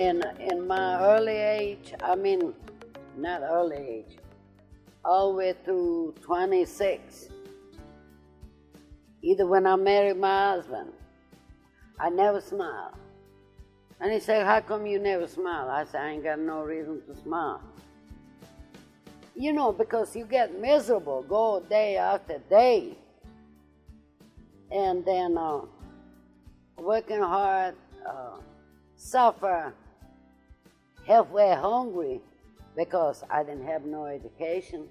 in in my early age, I mean, not early age, all the way through 26. Either when I married my husband, I never smiled. And he said, How come you never smile? I said, I ain't got no reason to smile. You know, because you get miserable, go day after day. And then uh, working hard, uh, suffer, halfway hungry because I didn't have no education.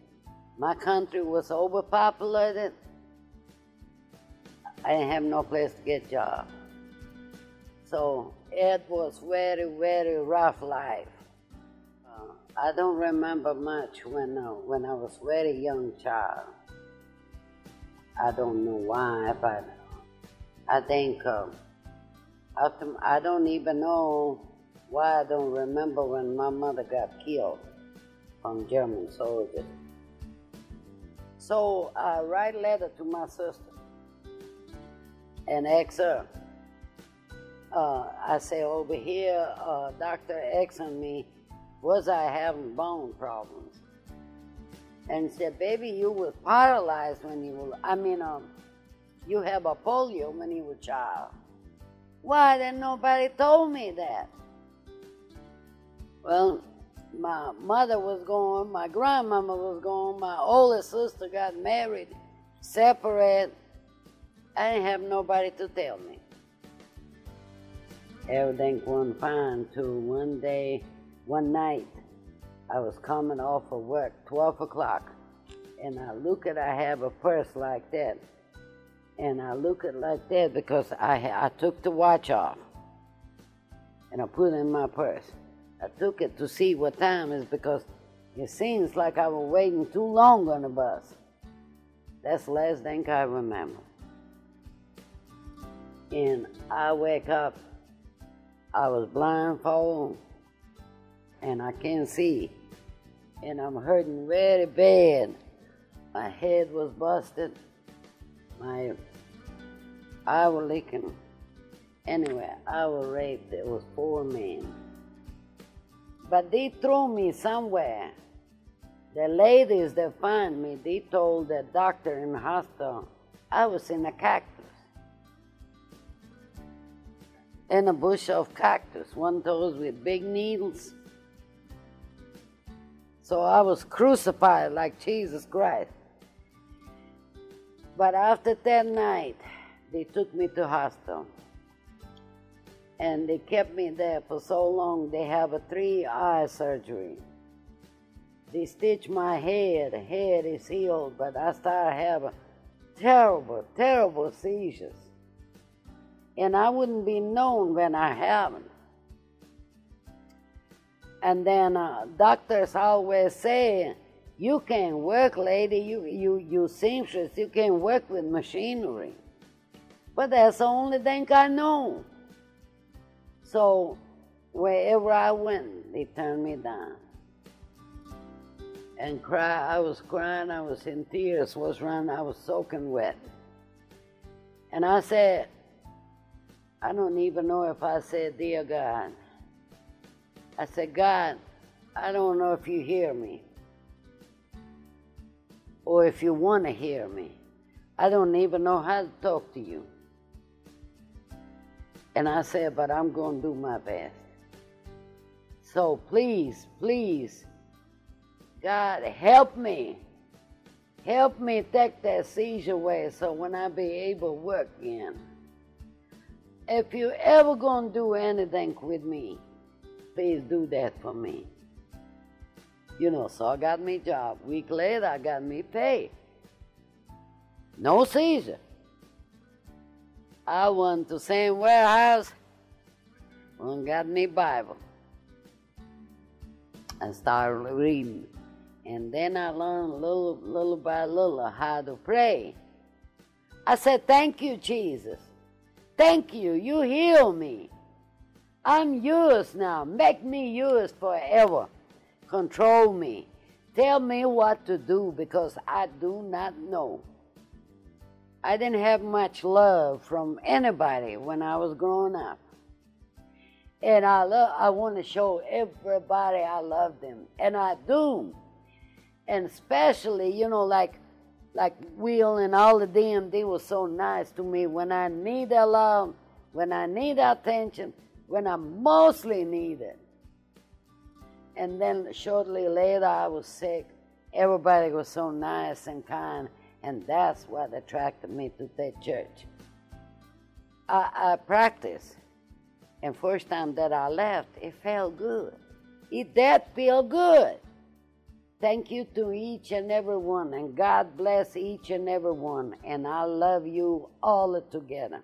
My country was overpopulated. I didn't have no place to get job. So it was very, very rough life. Uh, I don't remember much when uh, when I was very young child. I don't know why, but I think uh, after, I don't even know why I don't remember when my mother got killed from German soldiers. So I write letter to my sister and ask her. Uh, I say over here, uh, Doctor asking me, was I having bone problems? And said, baby, you were paralyzed when you were, I mean, um, you have a polio when you were a child. Why didn't nobody told me that? Well, my mother was gone, my grandmama was gone, my oldest sister got married, separate. I didn't have nobody to tell me. Everything went fine till one day, one night, I was coming off of work, 12 o'clock, and I look at, I have a purse like that. And I look at like that because I, I took the watch off and I put it in my purse. I took it to see what time is because it seems like I was waiting too long on the bus. That's the last thing I remember. And I wake up, I was blindfolded and I can't see. And I'm hurting very bad. My head was busted. My I was leaking. Anyway, I was raped. There was four men. But they threw me somewhere. The ladies that found me, they told the doctor in the hospital I was in a cactus. In a bush of cactus, one those with big needles. So I was crucified like Jesus Christ. But after that night, they took me to hospital. And they kept me there for so long. They have a three eye surgery. They stitched my head. Head is healed, but I started having terrible, terrible seizures. And I wouldn't be known when I have them. And then uh, doctors always say, you can work, lady, you, you, you seamstress, you can work with machinery. But that's the only thing I know. So wherever I went, they turned me down. And cry, I was crying, I was in tears, was running, I was soaking wet. And I said, I don't even know if I said, Dear God. I said, God, I don't know if you hear me or if you want to hear me. I don't even know how to talk to you. And I said, but I'm going to do my best. So please, please, God, help me. Help me take that seizure away so when I be able to work again. If you ever going to do anything with me, please do that for me. You know, so I got me job. Week later, I got me pay. No seizure. I went to same warehouse and got me Bible and started reading. And then I learned little, little by little how to pray. I said, Thank you, Jesus. Thank you. You heal me. I'm yours now. Make me yours forever. Control me. Tell me what to do because I do not know. I didn't have much love from anybody when I was growing up. And I love I want to show everybody I love them. And I do. And especially, you know, like like Will and all of them, they were so nice to me when I need their love, when I need attention, when I mostly need it. And then shortly later, I was sick. Everybody was so nice and kind, and that's what attracted me to that church. I, I practiced, and first time that I left, it felt good. It did feel good. Thank you to each and every one, and God bless each and every one, and I love you all together.